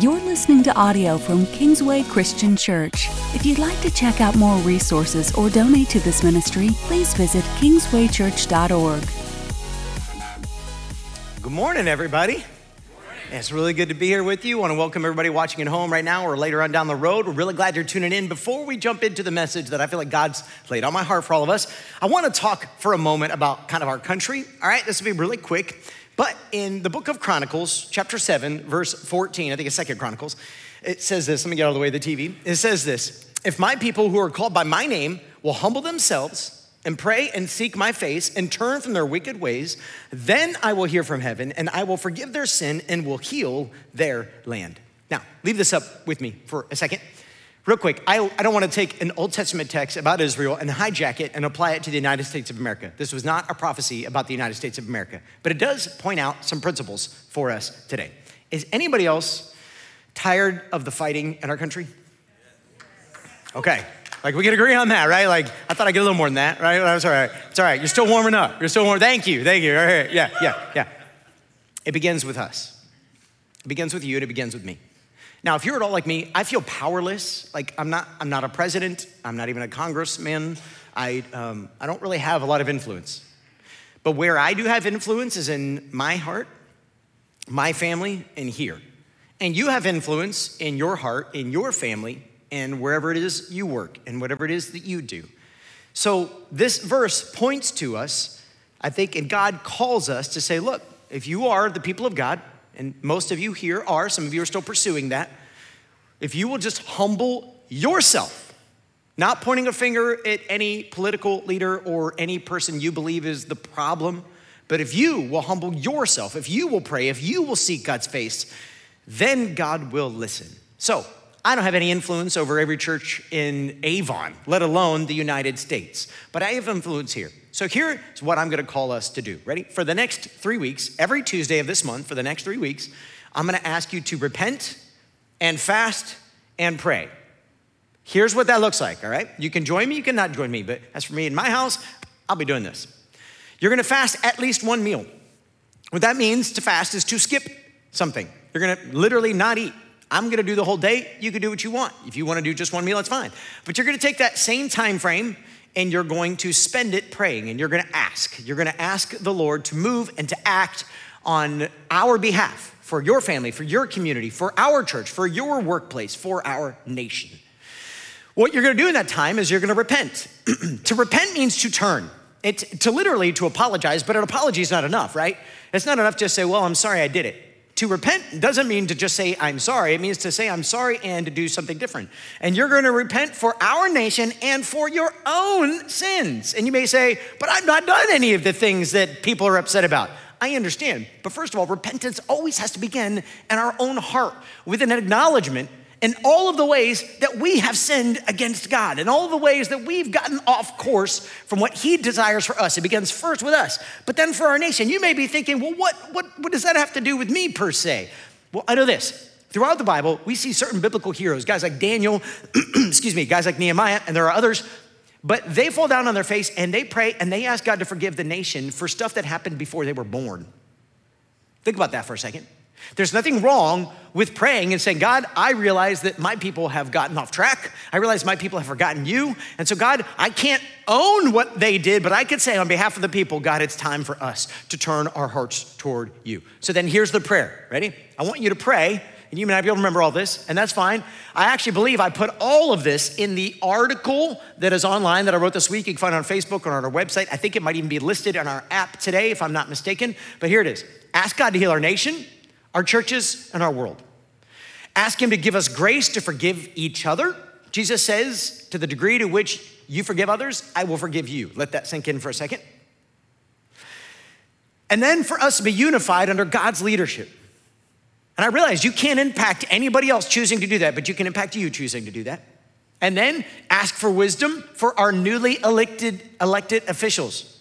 You're listening to audio from Kingsway Christian Church. If you'd like to check out more resources or donate to this ministry, please visit kingswaychurch.org. Good morning, everybody. It's really good to be here with you. I want to welcome everybody watching at home right now or later on down the road. We're really glad you're tuning in. Before we jump into the message that I feel like God's laid on my heart for all of us, I want to talk for a moment about kind of our country. All right, this will be really quick. But in the book of Chronicles, chapter 7, verse 14, I think it's Second Chronicles, it says this. Let me get out of the way of the TV. It says this If my people who are called by my name will humble themselves, and pray and seek my face and turn from their wicked ways, then I will hear from heaven and I will forgive their sin and will heal their land. Now, leave this up with me for a second. Real quick, I, I don't want to take an Old Testament text about Israel and hijack it and apply it to the United States of America. This was not a prophecy about the United States of America, but it does point out some principles for us today. Is anybody else tired of the fighting in our country? Okay, like we can agree on that, right? Like I thought I'd get a little more than that, right? That's all right. It's all right. You're still warming up. You're still warm. Thank you. Thank you. All right. Yeah, yeah, yeah. It begins with us. It begins with you and it begins with me. Now, if you're at all like me, I feel powerless. Like I'm not, I'm not a president. I'm not even a congressman. I, um, I don't really have a lot of influence. But where I do have influence is in my heart, my family, and here. And you have influence in your heart, in your family, and wherever it is you work and whatever it is that you do. So this verse points to us, I think, and God calls us to say, look, if you are the people of God, and most of you here are, some of you are still pursuing that, if you will just humble yourself, not pointing a finger at any political leader or any person you believe is the problem, but if you will humble yourself, if you will pray, if you will seek God's face, then God will listen. So, I don't have any influence over every church in Avon, let alone the United States, but I have influence here. So here's what I'm gonna call us to do. Ready? For the next three weeks, every Tuesday of this month, for the next three weeks, I'm gonna ask you to repent and fast and pray. Here's what that looks like, all right? You can join me, you cannot join me, but as for me in my house, I'll be doing this. You're gonna fast at least one meal. What that means to fast is to skip something. You're gonna literally not eat. I'm gonna do the whole day. You can do what you want. If you wanna do just one meal, that's fine. But you're gonna take that same time frame and you're going to spend it praying and you're gonna ask. You're gonna ask the Lord to move and to act on our behalf for your family, for your community, for our church, for your workplace, for our nation. What you're gonna do in that time is you're gonna repent. to repent means to turn. It, to literally to apologize, but an apology is not enough, right? It's not enough to say, well, I'm sorry I did it. To repent doesn't mean to just say, I'm sorry. It means to say, I'm sorry and to do something different. And you're going to repent for our nation and for your own sins. And you may say, but I've not done any of the things that people are upset about. I understand. But first of all, repentance always has to begin in our own heart with an acknowledgement in all of the ways that we have sinned against God, and all the ways that we've gotten off course from what He desires for us. It begins first with us, but then for our nation. You may be thinking, well, what, what, what does that have to do with me per se? Well, I know this. Throughout the Bible, we see certain biblical heroes, guys like Daniel, excuse me, guys like Nehemiah, and there are others, but they fall down on their face and they pray and they ask God to forgive the nation for stuff that happened before they were born. Think about that for a second. There's nothing wrong with praying and saying, God, I realize that my people have gotten off track. I realize my people have forgotten you. And so, God, I can't own what they did, but I could say on behalf of the people, God, it's time for us to turn our hearts toward you. So then here's the prayer. Ready? I want you to pray. And you may not be able to remember all this, and that's fine. I actually believe I put all of this in the article that is online that I wrote this week. You can find it on Facebook or on our website. I think it might even be listed on our app today, if I'm not mistaken. But here it is Ask God to heal our nation our churches, and our world. Ask Him to give us grace to forgive each other. Jesus says, to the degree to which you forgive others, I will forgive you. Let that sink in for a second. And then for us to be unified under God's leadership. And I realize you can't impact anybody else choosing to do that, but you can impact you choosing to do that. And then ask for wisdom for our newly elected, elected officials,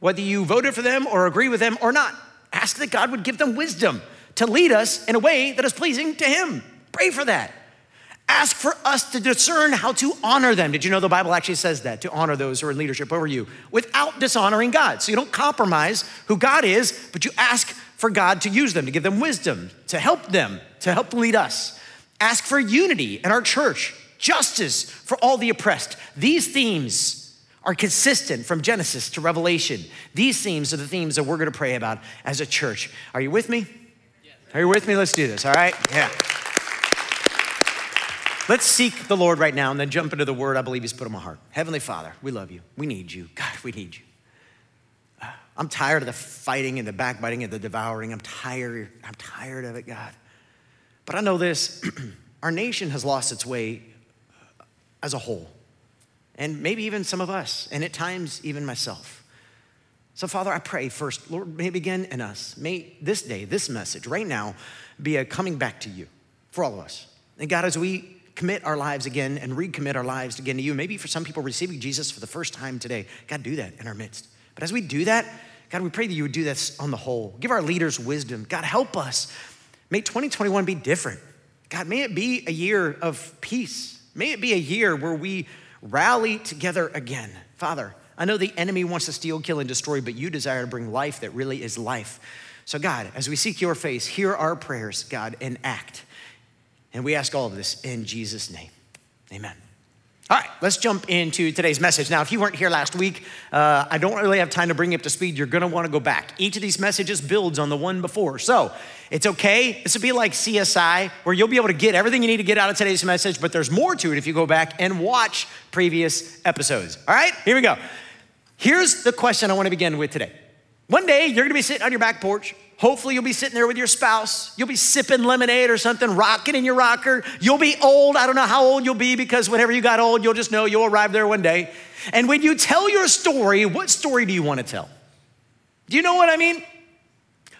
whether you voted for them or agree with them or not. Ask that God would give them wisdom to lead us in a way that is pleasing to Him. Pray for that. Ask for us to discern how to honor them. Did you know the Bible actually says that, to honor those who are in leadership over you without dishonoring God? So you don't compromise who God is, but you ask for God to use them, to give them wisdom, to help them, to help lead us. Ask for unity in our church, justice for all the oppressed. These themes are consistent from Genesis to Revelation. These themes are the themes that we're going to pray about as a church. Are you with me? Are you with me? Let's do this, all right? Yeah. Let's seek the Lord right now and then jump into the word I believe He's put on my heart. Heavenly Father, we love you. We need you. God, we need you. Uh, I'm tired of the fighting and the backbiting and the devouring. I'm tired. I'm tired of it, God. But I know this our nation has lost its way as a whole, and maybe even some of us, and at times even myself. So, Father, I pray first, Lord, may begin in us. May this day, this message right now, be a coming back to you for all of us. And God, as we commit our lives again and recommit our lives again to you, maybe for some people receiving Jesus for the first time today, God, do that in our midst. But as we do that, God, we pray that you would do this on the whole. Give our leaders wisdom. God, help us. May 2021 be different. God, may it be a year of peace. May it be a year where we rally together again. Father, I know the enemy wants to steal, kill, and destroy, but you desire to bring life that really is life. So, God, as we seek your face, hear our prayers, God, and act. And we ask all of this in Jesus' name. Amen. All right, let's jump into today's message. Now, if you weren't here last week, uh, I don't really have time to bring you up to speed. You're gonna wanna go back. Each of these messages builds on the one before. So it's okay. This will be like CSI, where you'll be able to get everything you need to get out of today's message, but there's more to it if you go back and watch previous episodes. All right, here we go. Here's the question I wanna begin with today. One day, you're gonna be sitting on your back porch, Hopefully, you'll be sitting there with your spouse. You'll be sipping lemonade or something, rocking in your rocker. You'll be old. I don't know how old you'll be because whenever you got old, you'll just know you'll arrive there one day. And when you tell your story, what story do you want to tell? Do you know what I mean?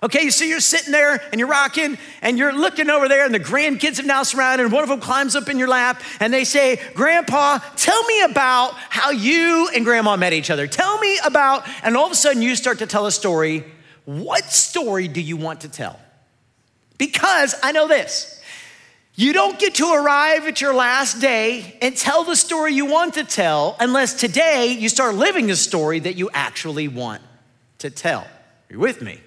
Okay, you so you're sitting there and you're rocking and you're looking over there, and the grandkids have now surrounded, and one of them climbs up in your lap and they say, Grandpa, tell me about how you and Grandma met each other. Tell me about, and all of a sudden you start to tell a story what story do you want to tell? Because I know this. You don't get to arrive at your last day and tell the story you want to tell unless today you start living the story that you actually want to tell. Are you with me?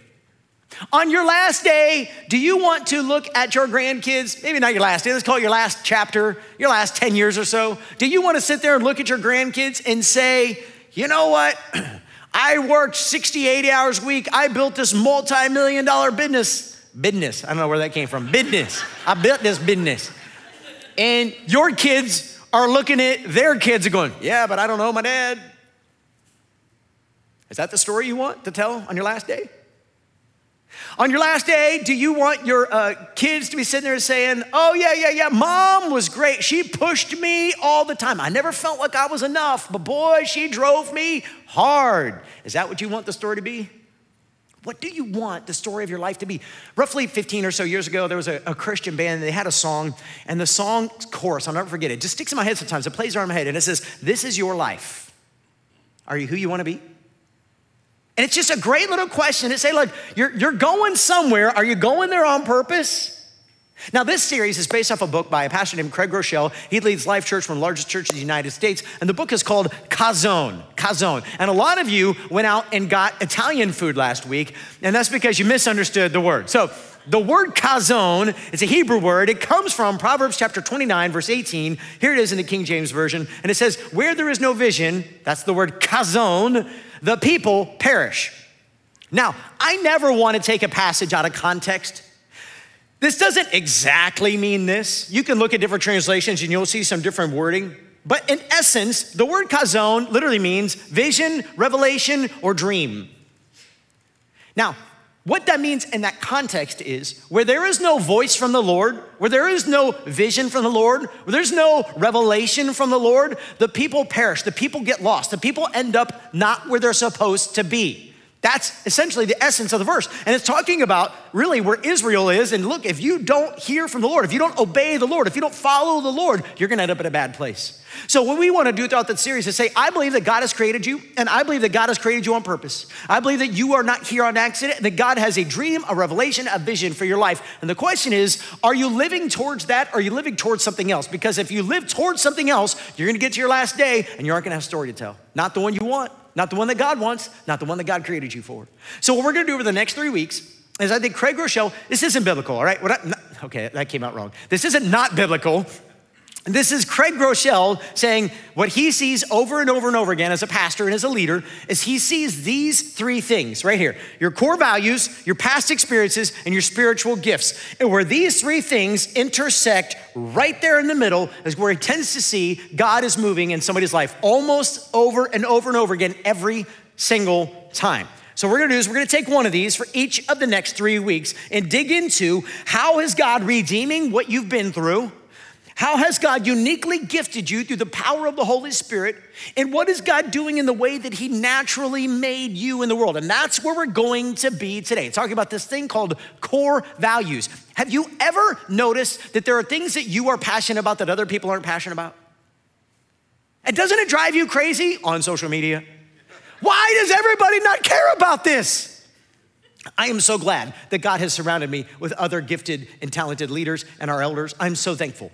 On your last day, do you want to look at your grandkids? Maybe not your last day, let's call it your last chapter, your last 10 years or so. Do you want to sit there and look at your grandkids and say, you know what? I worked 60, 80 hours a week. I built this multi million dollar business. Business. I don't know where that came from. Business. I built this business. And your kids are looking at their kids and going, Yeah, but I don't know my dad. Is that the story you want to tell on your last day? On your last day, do you want your uh, kids to be sitting there saying, Oh, yeah, yeah, yeah, mom was great. She pushed me all the time. I never felt like I was enough, but boy, she drove me hard. Is that what you want the story to be? What do you want the story of your life to be? Roughly 15 or so years ago, there was a, a, Christian band, and they had a song, and the song chorus, I'll never forget it, just sticks in my head sometimes. It plays around my head, and it says, This is your life. Are you who you want to be? And it's just a great little question to say, look, you're, you're going somewhere. Are you going there on purpose? Now, this series is based off a book by a pastor named Craig Groeschel. He leads Life Church, one of the largest churches in the United States. And the book is called Chazown. Chazown. And a lot of you went out and got Italian food last week, and that's because you misunderstood the word. So, the word chazown is a Hebrew word. It comes from Proverbs chapter 29, verse 18. Here it is in the King James Version. And it says, Where there is no vision, that's the word chazown, the people perish. Now, I never want to take a passage out of context. This doesn't exactly mean this. You can look at different translations and you'll see some different wording. But in essence, the word chazown literally means vision, revelation, or dream. Now, what that means in that context is where there is no voice from the Lord, where there is no vision from the Lord, where there's no revelation from the Lord, the people perish, the people get lost, the people end up not where they're supposed to be. That's essentially the essence of the verse. And it's talking about really where Israel is. And look, if you don't hear from the Lord, if you don't obey the Lord, if you don't follow the Lord, you're gonna end up in a bad place. So, what we wanna do throughout that series is say, I believe that God has created you, and I believe that God has created you on purpose. I believe that you are not here on accident, that God has a dream, a revelation, a vision for your life. And the question is, are you living towards that or are you living towards something else? Because if you live towards something else, you're gonna get to your last day and you aren't gonna have a story to tell. Not the one you want. Not the one that God wants, not the one that God created you for. So, what we're gonna do over the next three weeks is I think Craig Groeschel, this isn't biblical, all right? I, okay, that came out wrong. This isn't not biblical. This is Craig Groeschel saying what he sees over and over and over again as a pastor and as a leader is he sees these three things right here your core values, your past experiences, and your spiritual gifts. And where these three things intersect right there in the middle is where he tends to see God is moving in somebody's life almost over and over and over again every single time. So, what we're gonna do is we're gonna take one of these for each of the next three weeks and dig into how is God redeeming what you've been through how has God uniquely gifted you through the power of the Holy Spirit? And what is God doing in the way that He naturally made you in the world? And that's where we're going to be today, talking about this thing called core values. Have you ever noticed that there are things that you are passionate about that other people aren't passionate about? And doesn't it drive you crazy on social media? Why does everybody not care about this? I am so glad that God has surrounded me with other gifted and talented leaders and our elders. I'm so thankful.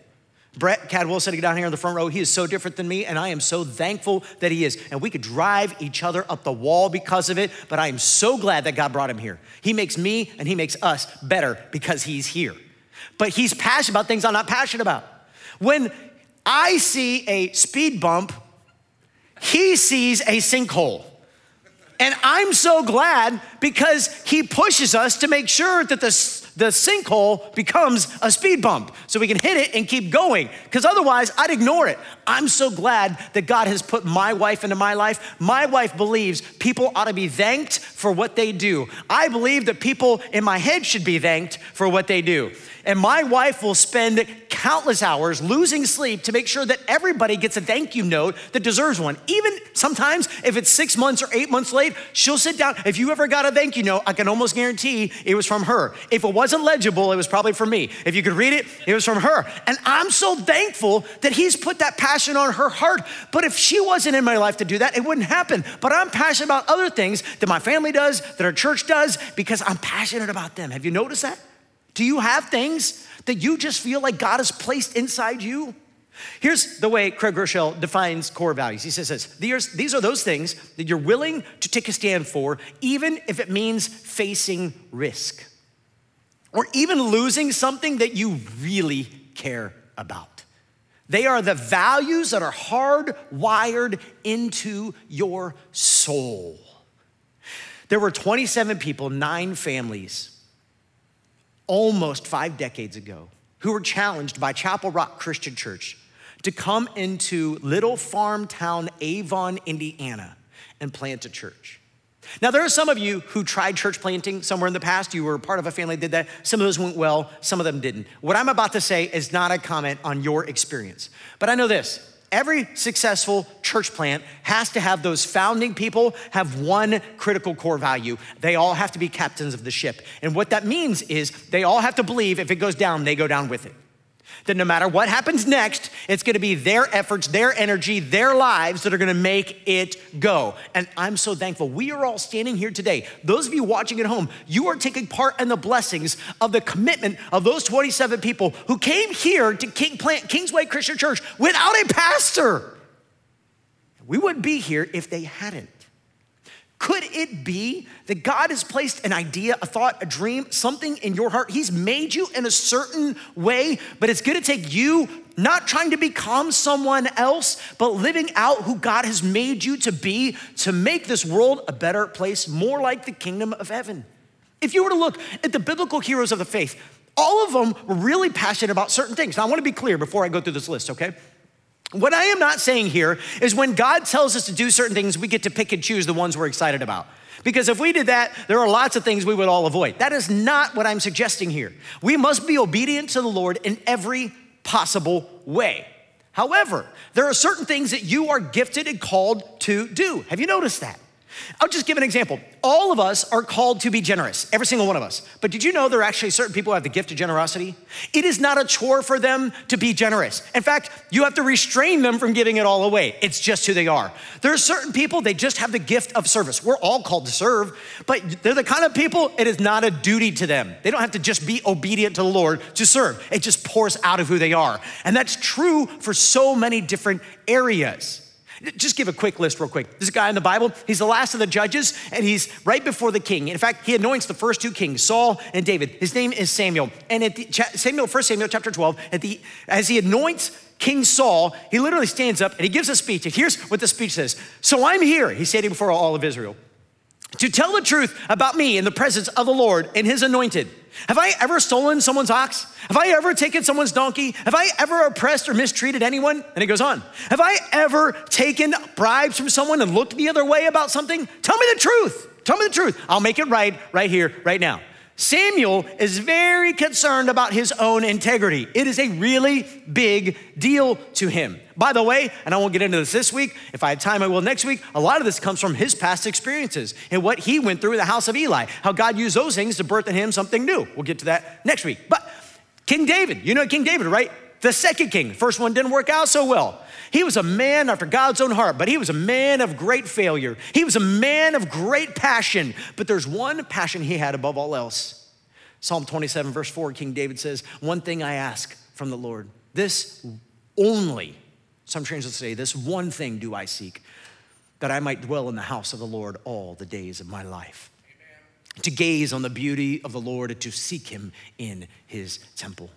Brett Cadwell sitting down here in the front row, he is so different than me, and I am so thankful that he is. And we could drive each other up the wall because of it, but I am so glad that God brought him here. He makes me and he makes us better because he's here. But he's passionate about things I'm not passionate about. When I see a speed bump, he sees a sinkhole. And I'm so glad because he pushes us to make sure that the the sinkhole becomes a speed bump so we can hit it and keep going because otherwise I'd ignore it. I'm so glad that God has put my wife into my life. My wife believes people ought to be thanked for what they do. I believe that people in my head should be thanked for what they do. And my wife will spend countless hours losing sleep to make sure that everybody gets a thank you note that deserves one. Even sometimes if it's six months or eight months late, she'll sit down. If you ever got a thank you note, I can almost guarantee it was from her. If it wasn't legible, it was probably from me. If you could read it, it was from her. And I'm so thankful that he's put that passion on her heart. But if she wasn't in my life to do that, it wouldn't happen. But I'm passionate about other things that my family does, that our church does, because I'm passionate about them. Have you noticed that? Do you have things that you just feel like God has placed inside you? Here's the way Craig Groeschel defines core values. He says this these are those things that you're willing to take a stand for, even if it means facing risk or even losing something that you really care about. They are the values that are hardwired into your soul. There were 27 people, nine families almost five decades ago who were challenged by Chapel Rock Christian Church to come into little farm town Avon, Indiana, and plant a church. Now, there are some of you who tried church planting somewhere in the past. You were part of a family that did that. Some of those went well, some of them didn't. What I'm about to say is not a comment on your experience, but I know this every successful church plant has to have those founding people have one critical core value. They all have to be captains of the ship. And what that means is they all have to believe if it goes down, they go down with it that no matter what happens next, it's gonna be their efforts, their energy, their lives that are gonna make it go. And I'm so thankful. We are all standing here today. Those of you watching at home, you are taking part in the blessings of the commitment of those 27 people who came here to King, plant Kingsway Christian Church without a pastor. We wouldn't be here if they hadn't. Could it be that God has placed an idea, a thought, a dream, something in your heart? He's made you in a certain way, but it's gonna take you not trying to become someone else, but living out who God has made you to be to make this world a better place, more like the kingdom of heaven. If you were to look at the biblical heroes of the faith, all of them were really passionate about certain things. Now, I wanna be clear before I go through this list, okay? What I am not saying here is when God tells us to do certain things, we get to pick and choose the ones we're excited about. Because if we did that, there are lots of things we would all avoid. That is not what I'm suggesting here. We must be obedient to the Lord in every possible way. However, there are certain things that you are gifted and called to do. Have you noticed that? I'll just give an example. All of us are called to be generous, every single one of us. But did you know there are actually certain people who have the gift of generosity? It is not a chore for them to be generous. In fact, you have to restrain them from giving it all away. It's just who they are. There are certain people, they just have the gift of service. We're all called to serve, but they're the kind of people, it is not a duty to them. They don't have to just be obedient to the Lord to serve, it just pours out of who they are. And that's true for so many different areas. Just give a quick list, real quick. This guy in the Bible, he's the last of the judges, and he's right before the king. In fact, he anoints the first two kings, Saul and David. His name is Samuel. And at the, Samuel, 1 Samuel chapter 12, at the, as he anoints King Saul, he literally stands up and he gives a speech. And here's what the speech says So I'm here, he's standing before all of Israel, to tell the truth about me in the presence of the Lord and his anointed. Have I ever stolen someone's ox? Have I ever taken someone's donkey? Have I ever oppressed or mistreated anyone? And it goes on. Have I ever taken bribes from someone and looked the other way about something? Tell me the truth. Tell me the truth. I'll make it right, right here, right now. Samuel is very concerned about his own integrity. It is a really big deal to him. By the way, and I won't get into this this week, if I have time, I will next week. A lot of this comes from his past experiences and what he went through in the house of Eli, how God used those things to birth in him something new. We'll get to that next week. But King David, you know King David, right? The second king, first one didn't work out so well. He was a man after God's own heart, but he was a man of great failure. He was a man of great passion, but there's one passion he had above all else. Psalm 27, verse 4, King David says, One thing I ask from the Lord, this only, some translations say, this one thing do I seek, that I might dwell in the house of the Lord all the days of my life. To gaze on the beauty of the Lord and to seek him in his temple.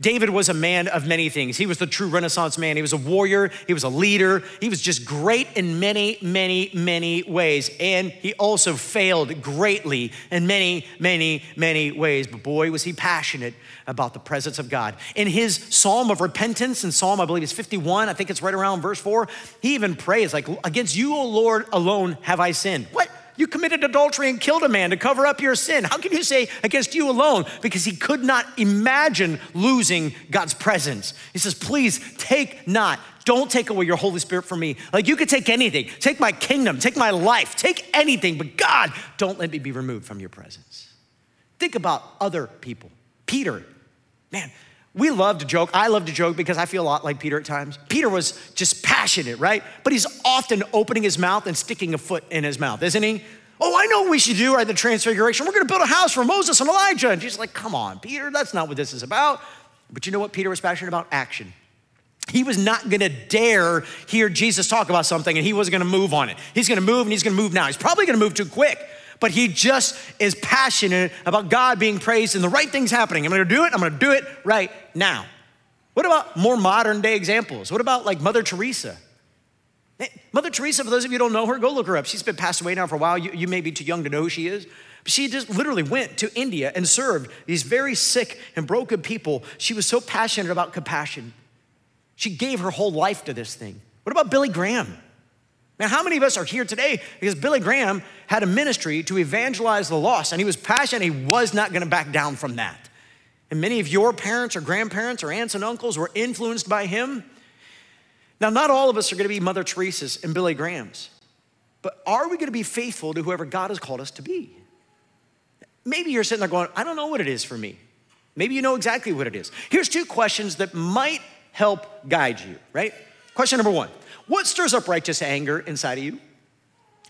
David was a man of many things. He was the true Renaissance man. He was a warrior, he was a leader, he was just great in many, many, many ways. And he also failed greatly in many, many, many ways. But boy, was he passionate about the presence of God. In his psalm of repentance, in Psalm, I believe it's 51, I think it's right around verse 4, he even prays, like, Against you, O Lord, alone have I sinned. What? You committed adultery and killed a man to cover up your sin. How can you say against you alone? Because he could not imagine losing God's presence. He says, Please take not, don't take away your Holy Spirit from me. Like you could take anything, take my kingdom, take my life, take anything, but God, don't let me be removed from your presence. Think about other people. Peter, man, we love to joke. I love to joke because I feel a lot like Peter at times. Peter was just passionate, right? But he's often opening his mouth and sticking a foot in his mouth, isn't he? Oh, I know what we should do right the transfiguration. We're going to build a house for Moses and Elijah. And Jesus like, come on, Peter, that's not what this is about. But you know what Peter was passionate about? Action. He was not going to dare hear Jesus talk about something and he wasn't going to move on it. He's going to move and he's going to move now. He's probably going to move too quick but he just is passionate about God being praised and the right things happening. I'm gonna do it, I'm gonna do it right now. What about more modern day examples? What about like Mother Teresa? Eh, Mother Teresa, for those of you who don't know her, go look her up. She's been passed away now for a while. You, you may be too young to know who she is. She just literally went to India and served these very sick and broken people. She was so passionate about compassion. She gave her whole life to this thing. What about Billy Graham? Now, how many of us are here today because Billy Graham had a ministry to evangelize the lost and he was passionate, he was not gonna back down from that. And many of your parents or grandparents or aunts and uncles were influenced by him. Now, not all of us are gonna be Mother Teresa's and Billy Graham's, but are we gonna be faithful to whoever God has called us to be? Maybe you're sitting there going, I don't know what it is for me. Maybe you know exactly what it is. Here's two questions that might help guide you, right? Question number one what stirs up righteous anger inside of you?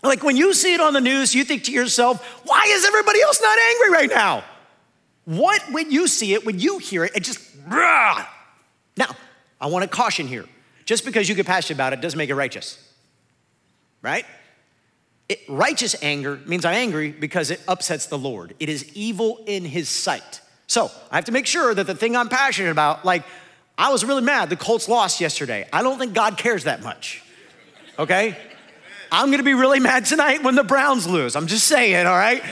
Like when you see it on the news, you think to yourself, why is everybody else not angry right now? What, when you see it, when you hear it, it just, rah. Now, I want to caution here. Just because you get passionate about it doesn't make it righteous, right? It, righteous anger means I'm angry because it upsets the Lord. It is evil in his sight. So I have to make sure that the thing I'm passionate about, like I was really mad the Colts lost yesterday. I don't think God cares that much. Okay? I'm gonna be really mad tonight when the Browns lose. I'm just saying, all right?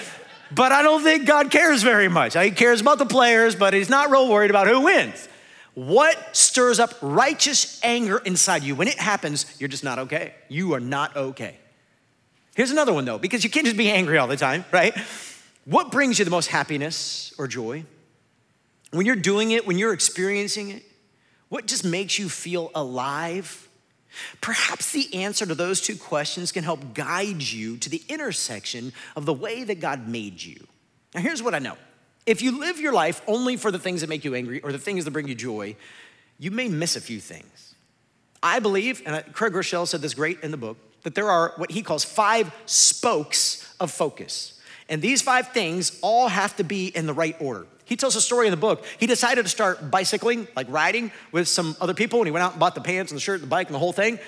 But I don't think God cares very much. He cares about the players, but he's not real worried about who wins. What stirs up righteous anger inside you? When it happens, you're just not okay. You are not okay. Here's another one though, because you can't just be angry all the time, right? What brings you the most happiness or joy? When you're doing it, when you're experiencing it, what just makes you feel alive? Perhaps the answer to those two questions can help guide you to the intersection of the way that God made you. Now, here's what I know if you live your life only for the things that make you angry or the things that bring you joy, you may miss a few things. I believe, and Craig Groeschel said this great in the book, that there are what he calls five spokes of focus. And these five things all have to be in the right order. He tells a story in the book. He decided to start bicycling, like riding with some other people, and he went out and bought the pants and the shirt, and the bike, and the whole thing.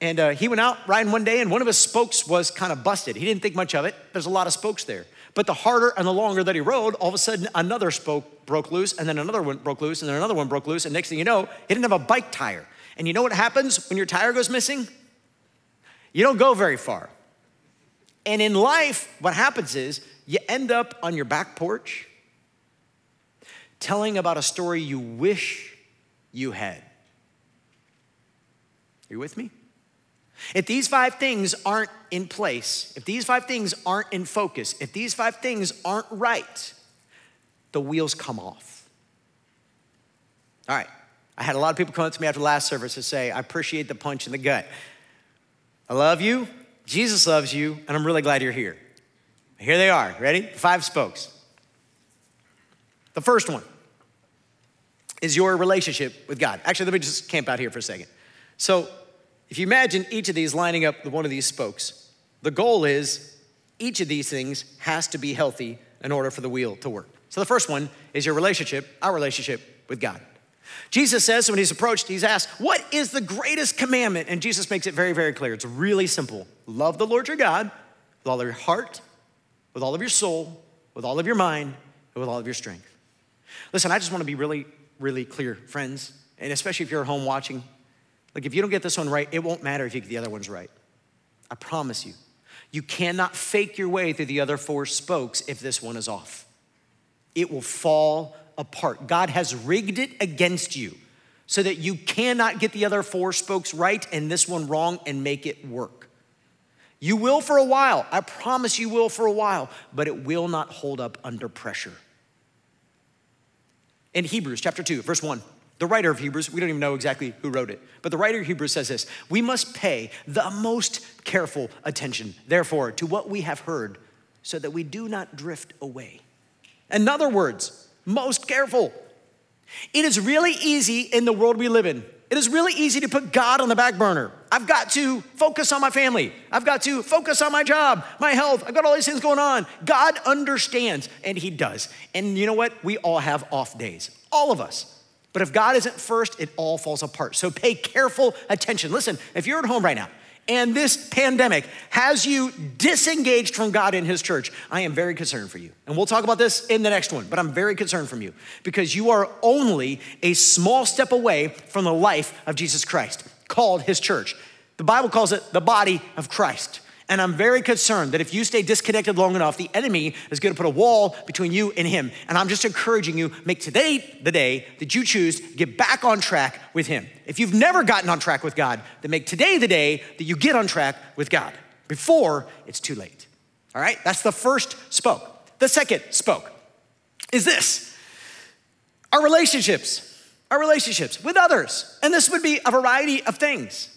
And uh, he went out riding one day, and one of his spokes was kind of busted. He didn't think much of it. There's a lot of spokes there. But the harder and the longer that he rode, all of a sudden another spoke broke loose, and then another one broke loose, and then another one broke loose. And next thing you know, he didn't have a bike tire. And you know what happens when your tire goes missing? You don't go very far. And in life, what happens is you end up on your back porch telling about a story you wish you had. Are you with me? If these five things aren't in place, if these five things aren't in focus, if these five things aren't right, the wheels come off. All right. I had a lot of people come up to me after last service to say, I appreciate the punch in the gut. I love you, Jesus loves you, and I'm really glad you're here. Here they are. Ready? Five spokes. The first one is your relationship with God. Actually, let me just camp out here for a second. So, if you imagine each of these lining up with one of these spokes, the goal is each of these things has to be healthy in order for the wheel to work. So, the first one is your relationship, our relationship with God. Jesus says when he's approached, he's asked, What is the greatest commandment? And Jesus makes it very, very clear. It's really simple love the Lord your God with all of your heart, with all of your soul, with all of your mind, and with all of your strength. Listen, I just want to be really, really clear, friends, and especially if you're at home watching. Like, if you don't get this one right, it won't matter if you get the other ones right. I promise you. You cannot fake your way through the other four spokes if this one is off. It will fall apart. God has rigged it against you so that you cannot get the other four spokes right and this one wrong and make it work. You will for a while. I promise you will for a while, but it will not hold up under pressure. In Hebrews chapter 2, verse 1, the writer of Hebrews, we don't even know exactly who wrote it, but the writer of Hebrews says this We must pay the most careful attention, therefore, to what we have heard, so that we do not drift away. In other words, most careful. It is really easy in the world we live in. It is really easy to put God on the back burner. I've got to focus on my family. I've got to focus on my job, my health. I've got all these things going on. God understands, and He does. And you know what? We all have off days, all of us. But if God isn't first, it all falls apart. So pay careful attention. Listen, if you're at home right now and this pandemic has you disengaged from God and His church, I am very concerned for you. And we'll talk about this in the next one, but I'm very concerned from you because you are only a small step away from the life of Jesus Christ, called His church. The Bible calls it the body of Christ. And I'm very concerned that if you stay disconnected long enough, the enemy is going to put a wall between you and him. And I'm just encouraging you, make today the day that you choose to get back on track with him. If you've never gotten on track with God, then make today the day that you get on track with God before it's too late. All right? That's the first spoke. The second spoke is this our relationships, our relationships with others. And this would be a variety of things.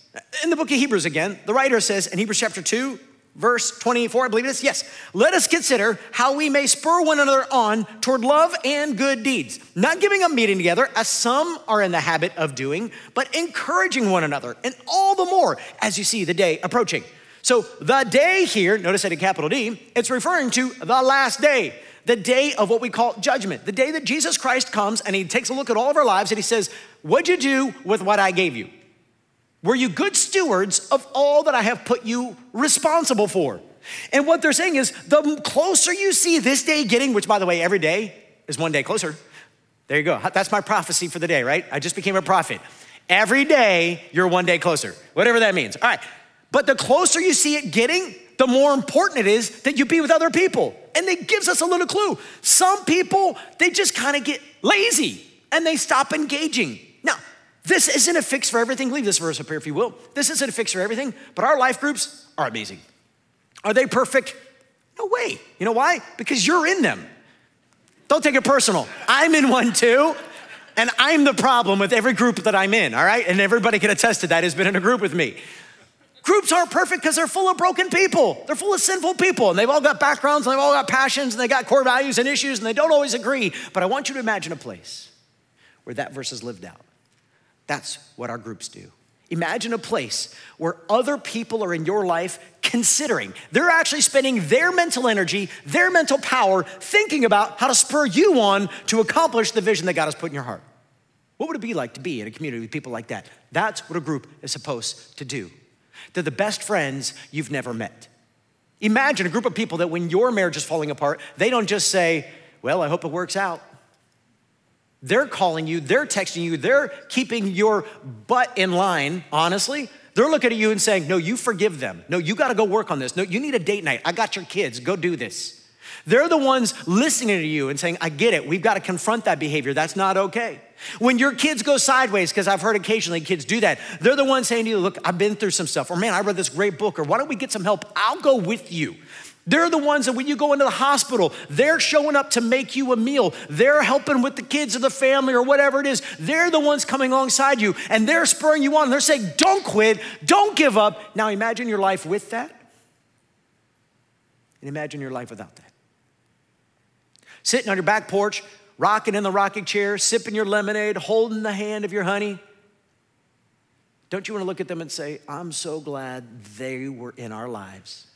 In the book of Hebrews again, the writer says in Hebrews chapter 2, verse 24, I believe it is, yes, let us consider how we may spur one another on toward love and good deeds, not giving up meeting together as some are in the habit of doing, but encouraging one another, and all the more as you see the day approaching. So the day here, notice that in capital D, it's referring to the last day the day of what we call judgment, the day that Jesus Christ comes and he takes a look at all of our lives and he says, What'd you do with what I gave you? Were you good stewards of all that I have put you responsible for? And what they're saying is the closer you see this day getting, which by the way, every day is one day closer. There you go. That's my prophecy for the day, right? I just became a prophet. Every day, you're one day closer, whatever that means. All right. But the closer you see it getting, the more important it is that you be with other people. And it gives us a little clue. Some people, they just kind of get lazy and they stop engaging. Now, this isn't a fix for everything. Leave this verse up here if you will. This isn't a fix for everything, but our life groups are amazing. Are they perfect? No way. You know why? Because you're in them. Don't take it personal. I'm in one too. And I'm the problem with every group that I'm in, all right? And everybody can attest to that who's been in a group with me. Groups aren't perfect because they're full of broken people. They're full of sinful people, and they've all got backgrounds, and they've all got passions, and they got core values and issues, and they don't always agree. But I want you to imagine a place where that verse is lived out. That's what our groups do. Imagine a place where other people are in your life considering, they're actually spending their mental energy, their mental power, thinking about how to spur you on to accomplish the vision that God has put in your heart. What would it be like to be in a community with people like that? That's what a group is supposed to do. They're the best friends you've never met. Imagine a group of people that when your marriage is falling apart, they don't just say, Well, I hope it works out. They're calling you, they're texting you, they're keeping your butt in line, honestly. They're looking at you and saying, No, you forgive them. No, you got to go work on this. No, you need a date night. I got your kids. Go do this. They're the ones listening to you and saying, I get it. We've got to confront that behavior. That's not okay. When your kids go sideways, because I've heard occasionally kids do that, they're the ones saying to you, Look, I've been through some stuff, or man, I read this great book, or why don't we get some help? I'll go with you. They're the ones that when you go into the hospital, they're showing up to make you a meal. They're helping with the kids or the family or whatever it is. They're the ones coming alongside you and they're spurring you on. They're saying, don't quit, don't give up. Now imagine your life with that and imagine your life without that. Sitting on your back porch, rocking in the rocking chair, sipping your lemonade, holding the hand of your honey. Don't you want to look at them and say, I'm so glad they were in our lives?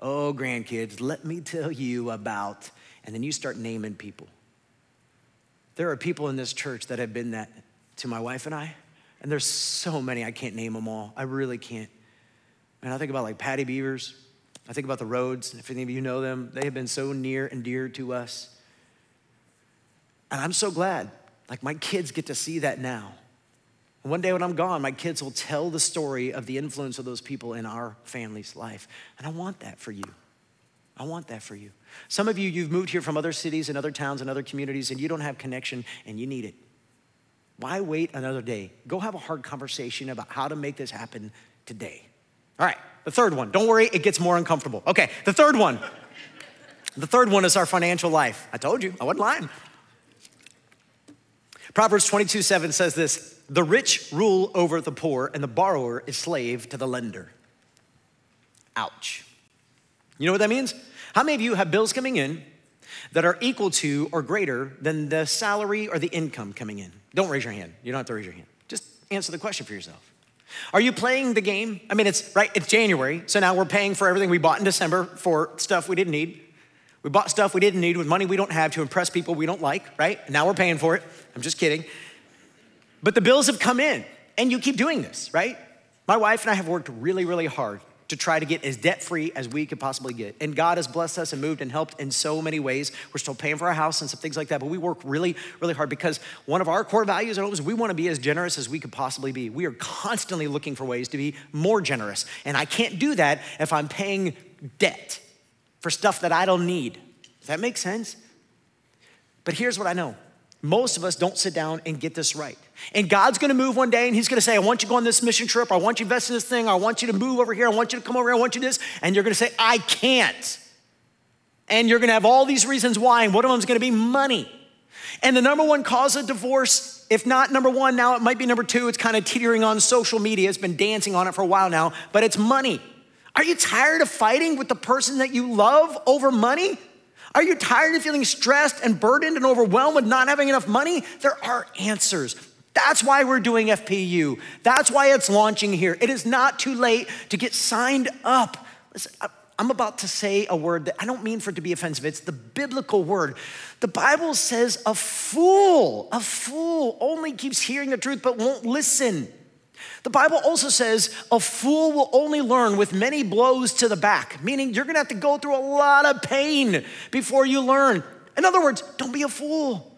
Oh, grandkids, let me tell you about, and then you start naming people. There are people in this church that have been that to my wife and I, and there's so many, I can't name them all. I really can't. And I think about like Patty Beavers, I think about the Rhodes, if any of you know them, they have been so near and dear to us. And I'm so glad, like my kids get to see that now. One day when I'm gone, my kids will tell the story of the influence of those people in our family's life. And I want that for you. I want that for you. Some of you, you've moved here from other cities and other towns and other communities, and you don't have connection and you need it. Why wait another day? Go have a hard conversation about how to make this happen today. All right, the third one. Don't worry, it gets more uncomfortable. Okay, the third one. The third one is our financial life. I told you, I wasn't lying. Proverbs 22 7 says this The rich rule over the poor, and the borrower is slave to the lender. Ouch. You know what that means? How many of you have bills coming in that are equal to or greater than the salary or the income coming in? Don't raise your hand. You don't have to raise your hand. Just answer the question for yourself. Are you playing the game? I mean, it's right, it's January, so now we're paying for everything we bought in December for stuff we didn't need. We bought stuff we didn't need with money we don't have to impress people we don't like, right? Now we're paying for it. I'm just kidding. But the bills have come in, and you keep doing this, right? My wife and I have worked really, really hard to try to get as debt free as we could possibly get. And God has blessed us and moved and helped in so many ways. We're still paying for our house and some things like that, but we work really, really hard because one of our core values at home is we want to be as generous as we could possibly be. We are constantly looking for ways to be more generous. And I can't do that if I'm paying debt for stuff that I don't need. Does that make sense? But here's what I know most of us don't sit down and get this right. And God's gonna move one day and He's gonna say, I want you to go on this mission trip. I want you to invest in this thing. I want you to move over here. I want you to come over here. I want you to this. And you're gonna say, I can't. And you're gonna have all these reasons why. And one of them is gonna be money. And the number one cause of divorce, if not number one, now it might be number two. It's kind of teetering on social media. It's been dancing on it for a while now, but it's money. Are you tired of fighting with the person that you love over money? Are you tired of feeling stressed and burdened and overwhelmed with not having enough money? There are answers. That's why we're doing FPU. That's why it's launching here. It is not too late to get signed up. Listen, I'm about to say a word that I don't mean for it to be offensive. It's the biblical word. The Bible says a fool, a fool only keeps hearing the truth but won't listen. The Bible also says a fool will only learn with many blows to the back, meaning you're gonna have to go through a lot of pain before you learn. In other words, don't be a fool.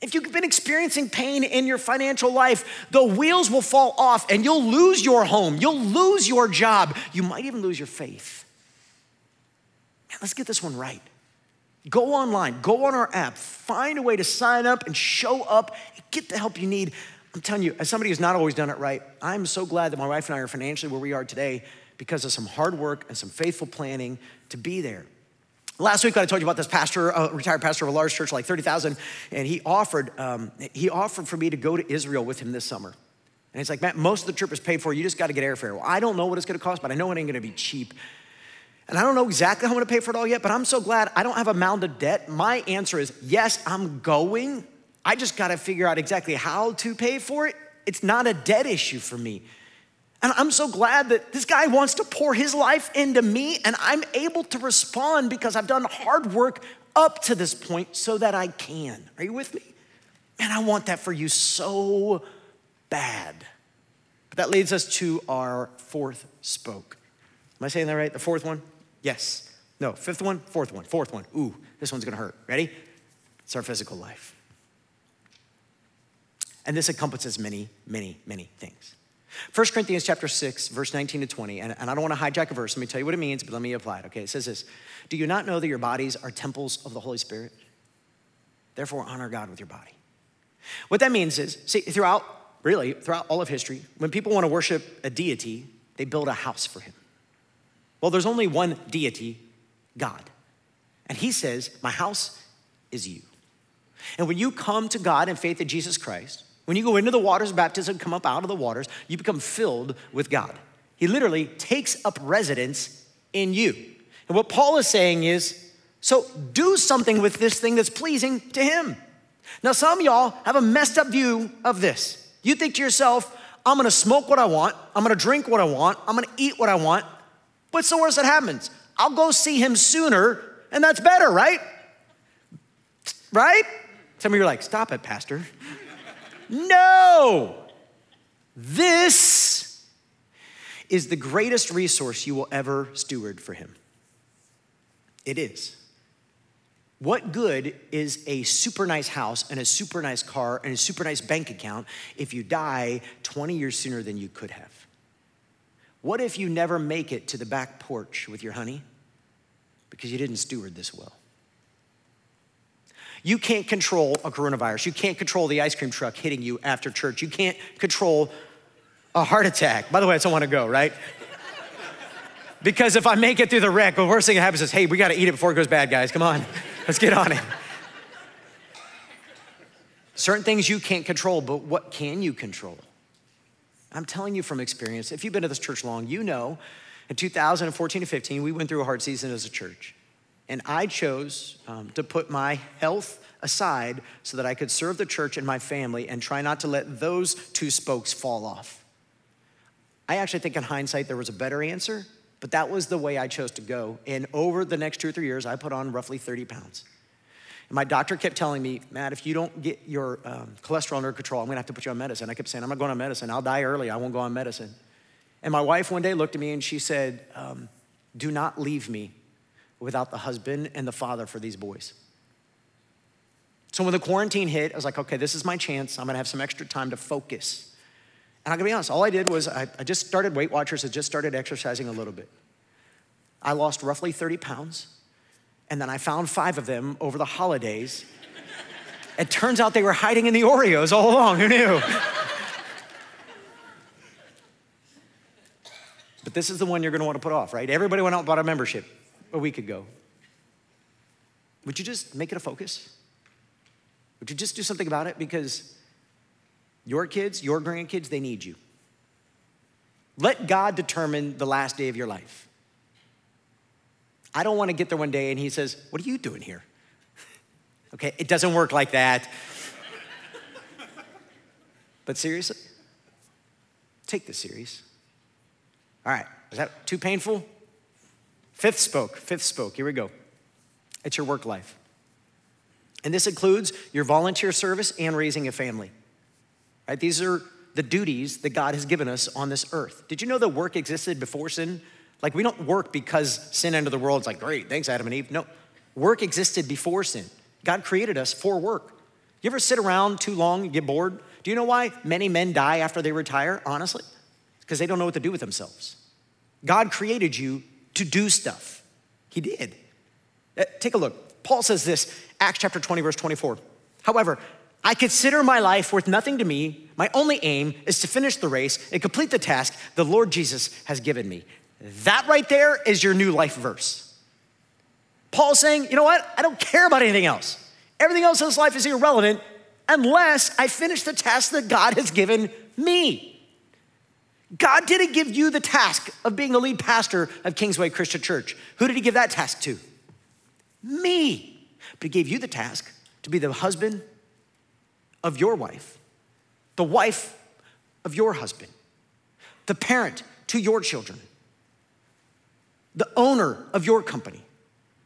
If you've been experiencing pain in your financial life, the wheels will fall off and you'll lose your home, you'll lose your job, you might even lose your faith. Man, let's get this one right. Go online, go on our app, find a way to sign up and show up, get the help you need. I'm telling you, as somebody who's not always done it right, I'm so glad that my wife and I are financially where we are today because of some hard work and some faithful planning to be there. Last week, I told you about this pastor, a retired pastor of a large church, like 30,000, and he offered, um, he offered for me to go to Israel with him this summer. And he's like, Matt, most of the trip is paid for. You just got to get airfare. Well, I don't know what it's going to cost, but I know it ain't going to be cheap. And I don't know exactly how I'm going to pay for it all yet, but I'm so glad I don't have a mound of debt. My answer is yes, I'm going, I just got to figure out exactly how to pay for it. It's not a debt issue for me. And I'm so glad that this guy wants to pour his life into me, and I'm able to respond because I've done hard work up to this point so that I can. Are you with me? And I want that for you so bad. But that leads us to our fourth spoke. Am I saying that right? The fourth one? Yes. No, fifth one, fourth one, fourth one. Ooh, this one's gonna hurt. Ready? It's our physical life. And this encompasses many, many, many things. 1 Corinthians chapter 6, verse 19 to 20, and, and I don't want to hijack a verse. Let me tell you what it means, but let me apply it. Okay, it says this Do you not know that your bodies are temples of the Holy Spirit? Therefore, honor God with your body. What that means is, see, throughout, really, throughout all of history, when people want to worship a deity, they build a house for him. Well, there's only one deity, God. And he says, My house is you. And when you come to God in faith in Jesus Christ, when you go into the waters of baptism, come up out of the waters, you become filled with God. He literally takes up residence in you. And what Paul is saying is so do something with this thing that's pleasing to Him. Now, some y'all have a messed up view of this. You think to yourself, I'm gonna smoke what I want, I'm gonna drink what I want, I'm gonna eat what I want. What's the worst that happens? I'll go see Him sooner, and that's better, right? Right? Some of you are like, stop it, Pastor. No! This is the greatest resource you will ever steward for Him. It is. What good is a super nice house and a super nice car and a super nice bank account if you die 20 years sooner than you could have? What if you never make it to the back porch with your honey because you didn't steward this well? You can't control a coronavirus. You can't control the ice cream truck hitting you after church. You can't control a heart attack. By the way, I don't want to go, right? because if I make it through the wreck, the worst thing that happens is, hey, we got to eat it before it goes bad, guys. Come on, let's get on it. Certain things you can't control, but what can you control? I'm telling you from experience, if you've been to this church long, you know in 2014 to 15, we went through a hard season as a church. And I chose um, to put my health aside so that I could serve the church and my family and try not to let those two spokes fall off. I actually think in hindsight there was a better answer, but that was the way I chose to go. And over the next two or three years, I put on roughly 30 pounds. And my doctor kept telling me, Matt, if you don't get your um, cholesterol under control, I'm gonna have to put you on medicine. I kept saying, I'm not going on medicine. I'll die early. I won't go on medicine. And my wife one day looked at me and she said, um, Do not leave me without the husband and the father for these boys. So when the quarantine hit, I was like, okay, this is my chance. I'm gonna have some extra time to focus. And I'm gonna be honest, all I did was I, I just started Weight Watchers, I just started exercising a little bit. I lost roughly 30 pounds, and then I found five of them over the holidays. it turns out they were hiding in the Oreos all along, who knew? but this is the one you're gonna wanna put off, right? Everybody went out and bought a membership a week ago. Would you just make it a focus? Would you just do something about it? Because your kids, your grandkids, they need you. Let God determine the last day of your life. I don't want to get there one day and he says, What are you doing here? okay, it doesn't work like that. but seriously, take this serious. All right, is that too painful? Fifth spoke, fifth spoke, here we go. It's your work life. And this includes your volunteer service and raising a family. Right? These are the duties that God has given us on this earth. Did you know that work existed before sin? Like we don't work because sin entered the world. It's like, great, thanks, Adam and Eve. No, work existed before sin. God created us for work. You ever sit around too long and get bored? Do you know why many men die after they retire, honestly? Because they don't know what to do with themselves. God created you to do stuff. He did. Uh, take a look. Paul says this, Acts chapter 20, verse 24. However, I consider my life worth nothing to me. My only aim is to finish the race and complete the task the Lord Jesus has given me. That right there is your new life verse. Paul's saying, you know what? I don't care about anything else. Everything else in this life is irrelevant unless I finish the task that God has given me. God didn't give you the task of being the lead pastor of Kingsway Christian Church. Who did He give that task to? Me. But He gave you the task to be the husband of your wife, the wife of your husband, the parent to your children, the owner of your company,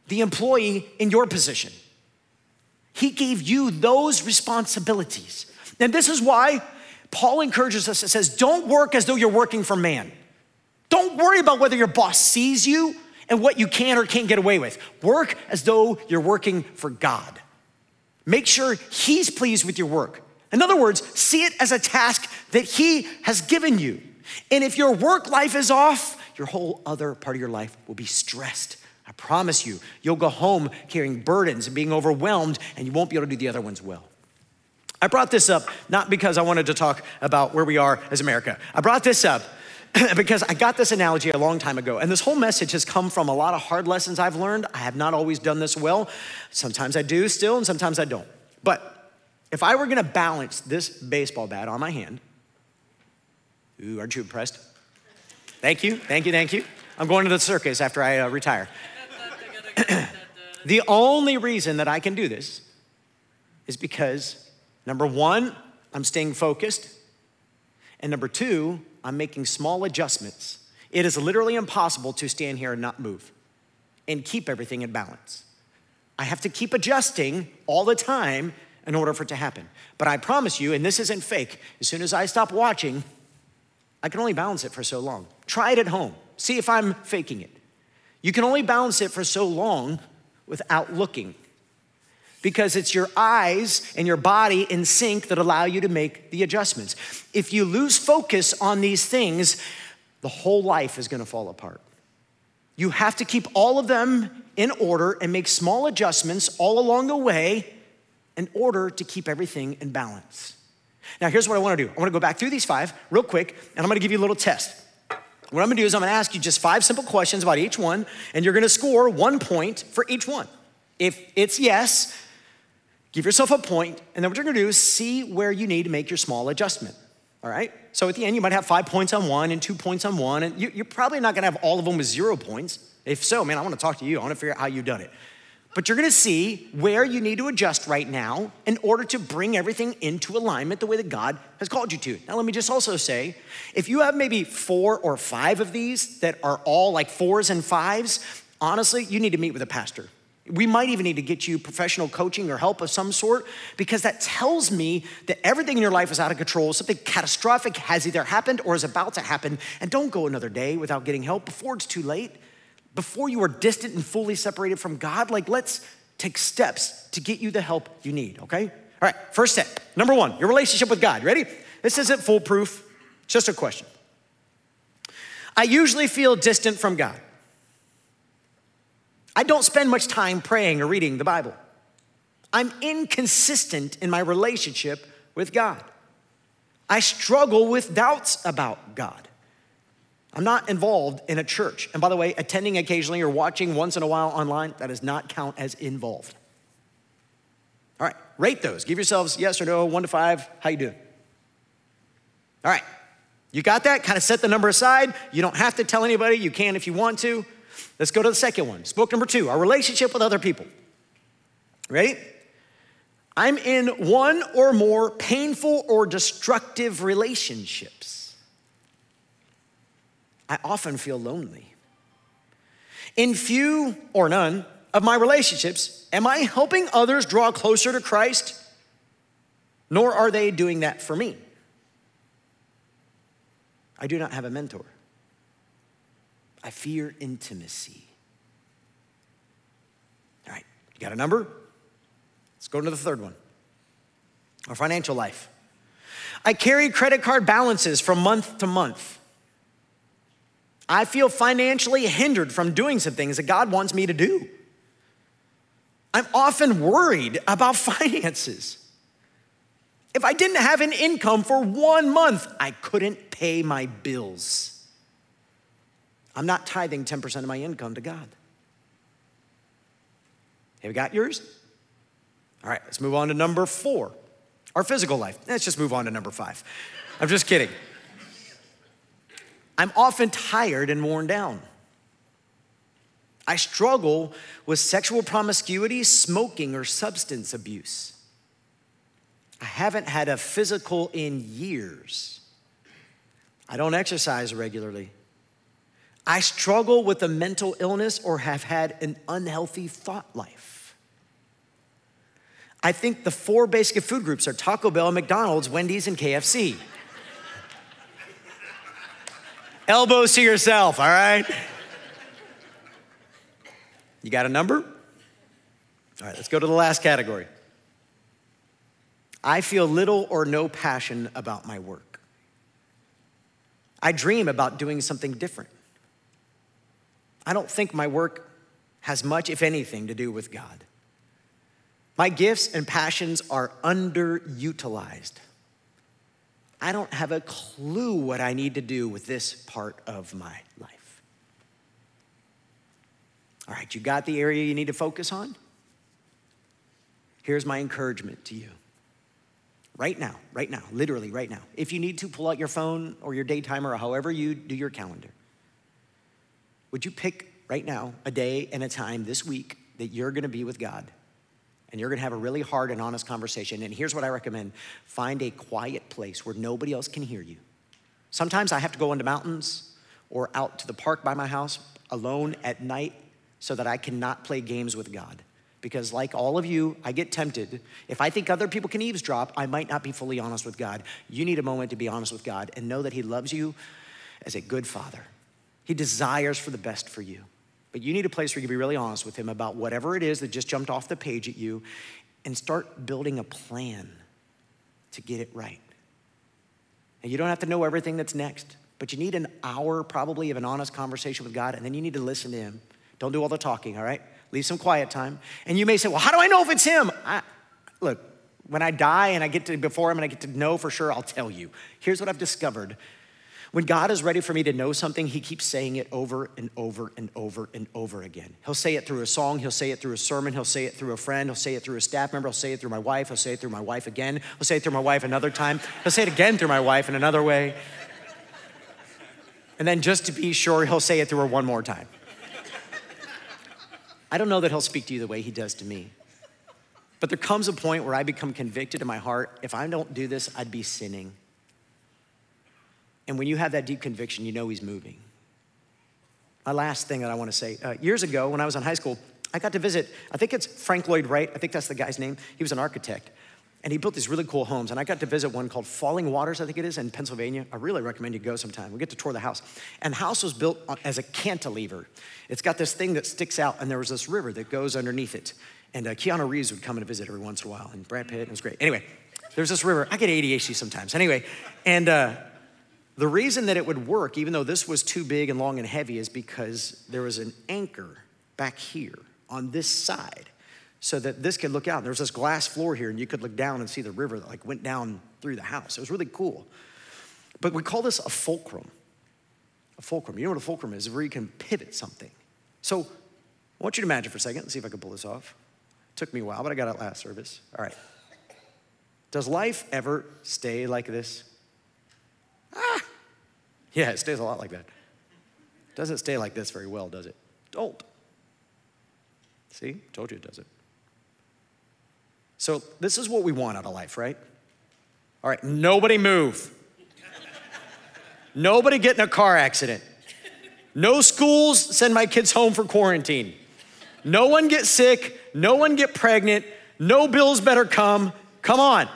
the employee in your position. He gave you those responsibilities. And this is why Paul encourages us, it says, don't work as though you're working for man. Don't worry about whether your boss sees you and what you can or can't get away with. Work as though you're working for God. Make sure He's pleased with your work. In other words, see it as a task that He has given you. And if your work life is off, your whole other part of your life will be stressed. I promise you, you'll go home carrying burdens and being overwhelmed, and you won't be able to do the other ones well. I brought this up not because I wanted to talk about where we are as America. I brought this up because I got this analogy a long time ago. And this whole message has come from a lot of hard lessons I've learned. I have not always done this well. Sometimes I do still, and sometimes I don't. But if I were gonna balance this baseball bat on my hand, ooh, aren't you impressed? Thank you, thank you, thank you. I'm going to the circus after I uh, retire. the only reason that I can do this is because Number one, I'm staying focused. And number two, I'm making small adjustments. It is literally impossible to stand here and not move and keep everything in balance. I have to keep adjusting all the time in order for it to happen. But I promise you, and this isn't fake, as soon as I stop watching, I can only balance it for so long. Try it at home. See if I'm faking it. You can only balance it for so long without looking because it's your eyes and your body in sync that allow you to make the adjustments. If you lose focus on these things, the whole life is gonna fall apart. You have to keep all of them in order and make small adjustments all along the way in order to keep everything in balance. Now, here's what I wanna do I wanna go back through these five real quick, and I'm gonna give you a little test. What I'm gonna do is I'm gonna ask you just five simple questions about each one, and you're gonna score one point for each one. If it's yes, Give yourself a point, and then what you're gonna do is see where you need to make your small adjustment. All right? So at the end, you might have five points on one and two points on one, and you, are probably not gonna have all of them with zero points. If so, man, I wanna talk to you. I wanna figure out how you've done it. But you're gonna see where you need to adjust right now in order to bring everything into alignment the way that God has called you to. Now, let me just also say if you have maybe four or five of these that are all like fours and fives, honestly, you need to meet with a pastor. We might even need to get you professional coaching or help of some sort because that tells me that everything in your life is out of control. Something catastrophic has either happened or is about to happen. And don't go another day without getting help before it's too late. Before you are distant and fully separated from God, like let's take steps to get you the help you need, okay? All right, first step. Number one, your relationship with God. Ready? This isn't foolproof, just a question. I usually feel distant from God. I don't spend much time praying or reading the Bible. I'm inconsistent in my relationship with God. I struggle with doubts about God. I'm not involved in a church. And by the way, attending occasionally or watching once in a while online, that does not count as involved. All right, rate those. Give yourselves yes or no, one to five. How you doing? All right, you got that? Kind of set the number aside. You don't have to tell anybody. You can if you want to. Let's go to the second one. Spoke number two our relationship with other people. Ready? I'm in one or more painful or destructive relationships. I often feel lonely. In few or none of my relationships, am I helping others draw closer to Christ? Nor are they doing that for me. I do not have a mentor. I fear intimacy. All right, you got a number? Let's go to the third one our financial life. I carry credit card balances from month to month. I feel financially hindered from doing some things that God wants me to do. I'm often worried about finances. If I didn't have an income for one month, I couldn't pay my bills. I'm not tithing 10% of my income to God. Have you got yours? All right, let's move on to number four our physical life. Let's just move on to number five. I'm just kidding. I'm often tired and worn down. I struggle with sexual promiscuity, smoking, or substance abuse. I haven't had a physical in years. I don't exercise regularly. I struggle with a mental illness or have had an unhealthy thought life. I think the four basic food groups are Taco Bell, McDonald's, Wendy's, and KFC. Elbows to yourself, all right? You got a number? All right, let's go to the last category. I feel little or no passion about my work. I dream about doing something different. I don't think my work has much, if anything, to do with God. My gifts and passions are underutilized. I don't have a clue what I need to do with this part of my life. All right, you got the area you need to focus on? Here's my encouragement to you. Right now, right now, literally right now. If you need to, pull out your phone or your day timer or however you do your calendar. Would you pick right now a day and a time this week that you're gonna be with God? and you're gonna have a really hard and honest conversation. And here's what I recommend find a quiet place where nobody else can hear you. Sometimes I have to go into mountains or out to the park by my house alone at night so that I cannot play games with God. Because, like all of you, I get tempted. If I think other people can eavesdrop, I might not be fully honest with God. You need a moment to be honest with God and know that He loves you as a good father. He desires for the best for you. But you need a place where you can be really honest with him about whatever it is that just jumped off the page at you and start building a plan to get it right. And you don't have to know everything that's next, but you need an hour probably of an honest conversation with God, and then you need to listen to him. Don't do all the talking, all right? Leave some quiet time. And you may say, well, how do I know if it's him? I, look, when I die and I get to before him and I get to know for sure, I'll tell you. Here's what I've discovered when God is ready for me to know something, He keeps saying it over and over and over and over again. He'll say it through a song, He'll say it through a sermon, He'll say it through a friend, He'll say it through a staff member, He'll say it through my wife, He'll say it through my wife again, He'll say it through my wife another time, He'll say it again through my wife in another way. And then just to be sure, He'll say it through her one more time. I don't know that He'll speak to you the way He does to me. But there comes a point where I become convicted in my heart if I don't do this, I'd be sinning. And when you have that deep conviction, you know He's moving. My last thing that I want to say uh, years ago, when I was in high school, I got to visit, I think it's Frank Lloyd Wright, I think that's the guy's name. He was an architect. And he built these really cool homes. And I got to visit one called Falling Waters, I think it is, in Pennsylvania. I really recommend you go sometime. We get to tour the house. And the house was built as a cantilever. It's got this thing that sticks out, and there was this river that goes underneath it. And uh, Keanu Reeves would come and visit every once in a while, and Brad Pitt, and it was great. Anyway, there's this river. I get ADHD sometimes. Anyway, and uh, the reason that it would work, even though this was too big and long and heavy, is because there was an anchor back here on this side so that this could look out. There was this glass floor here, and you could look down and see the river that like went down through the house. It was really cool. But we call this a fulcrum. A fulcrum. You know what a fulcrum is? Where you can pivot something. So I want you to imagine for a second and see if I can pull this off. It took me a while, but I got it last service. All right. Does life ever stay like this? Ah, yeah, it stays a lot like that. Doesn't stay like this very well, does it? Don't. See, told you it doesn't. So, this is what we want out of life, right? All right, nobody move. nobody get in a car accident. No schools send my kids home for quarantine. No one get sick. No one get pregnant. No bills better come. Come on.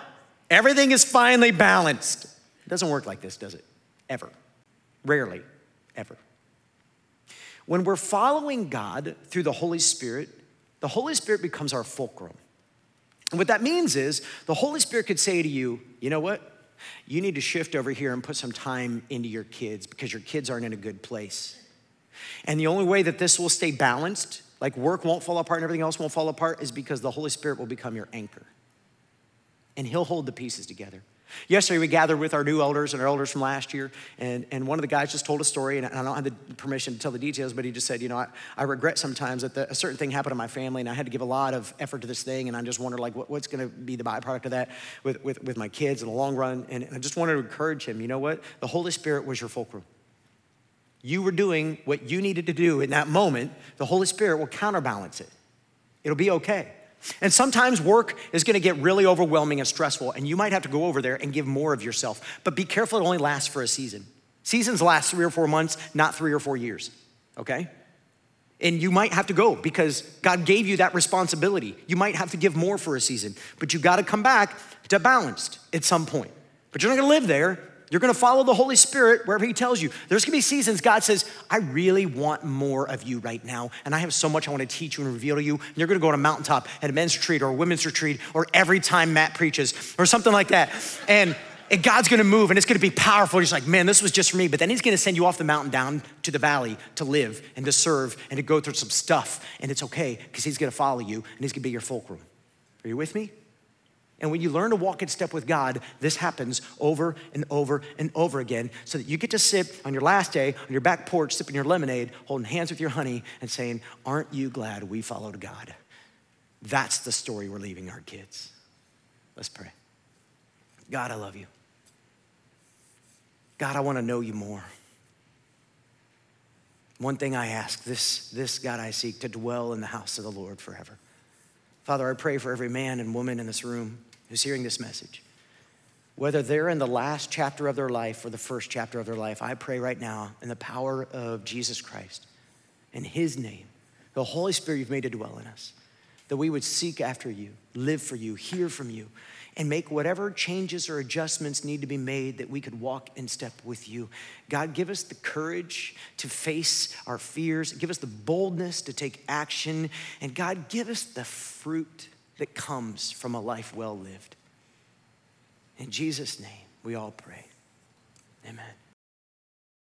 Everything is finally balanced. It doesn't work like this, does it? Ever. Rarely, ever. When we're following God through the Holy Spirit, the Holy Spirit becomes our fulcrum. And what that means is the Holy Spirit could say to you, you know what? You need to shift over here and put some time into your kids because your kids aren't in a good place. And the only way that this will stay balanced, like work won't fall apart and everything else won't fall apart, is because the Holy Spirit will become your anchor. And He'll hold the pieces together. Yesterday, we gathered with our new elders and our elders from last year, and, and one of the guys just told a story, and I don't have the permission to tell the details, but he just said, You know, I, I regret sometimes that the, a certain thing happened in my family, and I had to give a lot of effort to this thing, and I just wonder, like, what, what's going to be the byproduct of that with, with, with my kids in the long run. And, and I just wanted to encourage him, you know what? The Holy Spirit was your fulcrum. You were doing what you needed to do in that moment. The Holy Spirit will counterbalance it, it'll be okay. And sometimes work is gonna get really overwhelming and stressful, and you might have to go over there and give more of yourself. But be careful, it only lasts for a season. Seasons last three or four months, not three or four years, okay? And you might have to go because God gave you that responsibility. You might have to give more for a season, but you gotta come back to balanced at some point. But you're not gonna live there You're gonna follow the Holy Spirit wherever He tells you. There's gonna be seasons God says, I really want more of you right now, and I have so much I wanna teach you and reveal to you. And you're gonna go on a mountaintop at a men's retreat or a women's retreat or every time Matt preaches or something like that. And and God's gonna move and it's gonna be powerful. He's like, man, this was just for me. But then He's gonna send you off the mountain down to the valley to live and to serve and to go through some stuff. And it's okay because He's gonna follow you and He's gonna be your fulcrum. Are you with me? And when you learn to walk in step with God, this happens over and over and over again so that you get to sit on your last day on your back porch, sipping your lemonade, holding hands with your honey, and saying, Aren't you glad we followed God? That's the story we're leaving our kids. Let's pray. God, I love you. God, I want to know you more. One thing I ask this, this God I seek to dwell in the house of the Lord forever. Father, I pray for every man and woman in this room who's hearing this message. Whether they're in the last chapter of their life or the first chapter of their life, I pray right now in the power of Jesus Christ, in His name, the Holy Spirit you've made to dwell in us, that we would seek after you, live for you, hear from you, and make whatever changes or adjustments need to be made that we could walk in step with you. God, give us the courage to face our fears, give us the boldness to take action, and God, give us the fruit that comes from a life well lived. In Jesus' name, we all pray. Amen.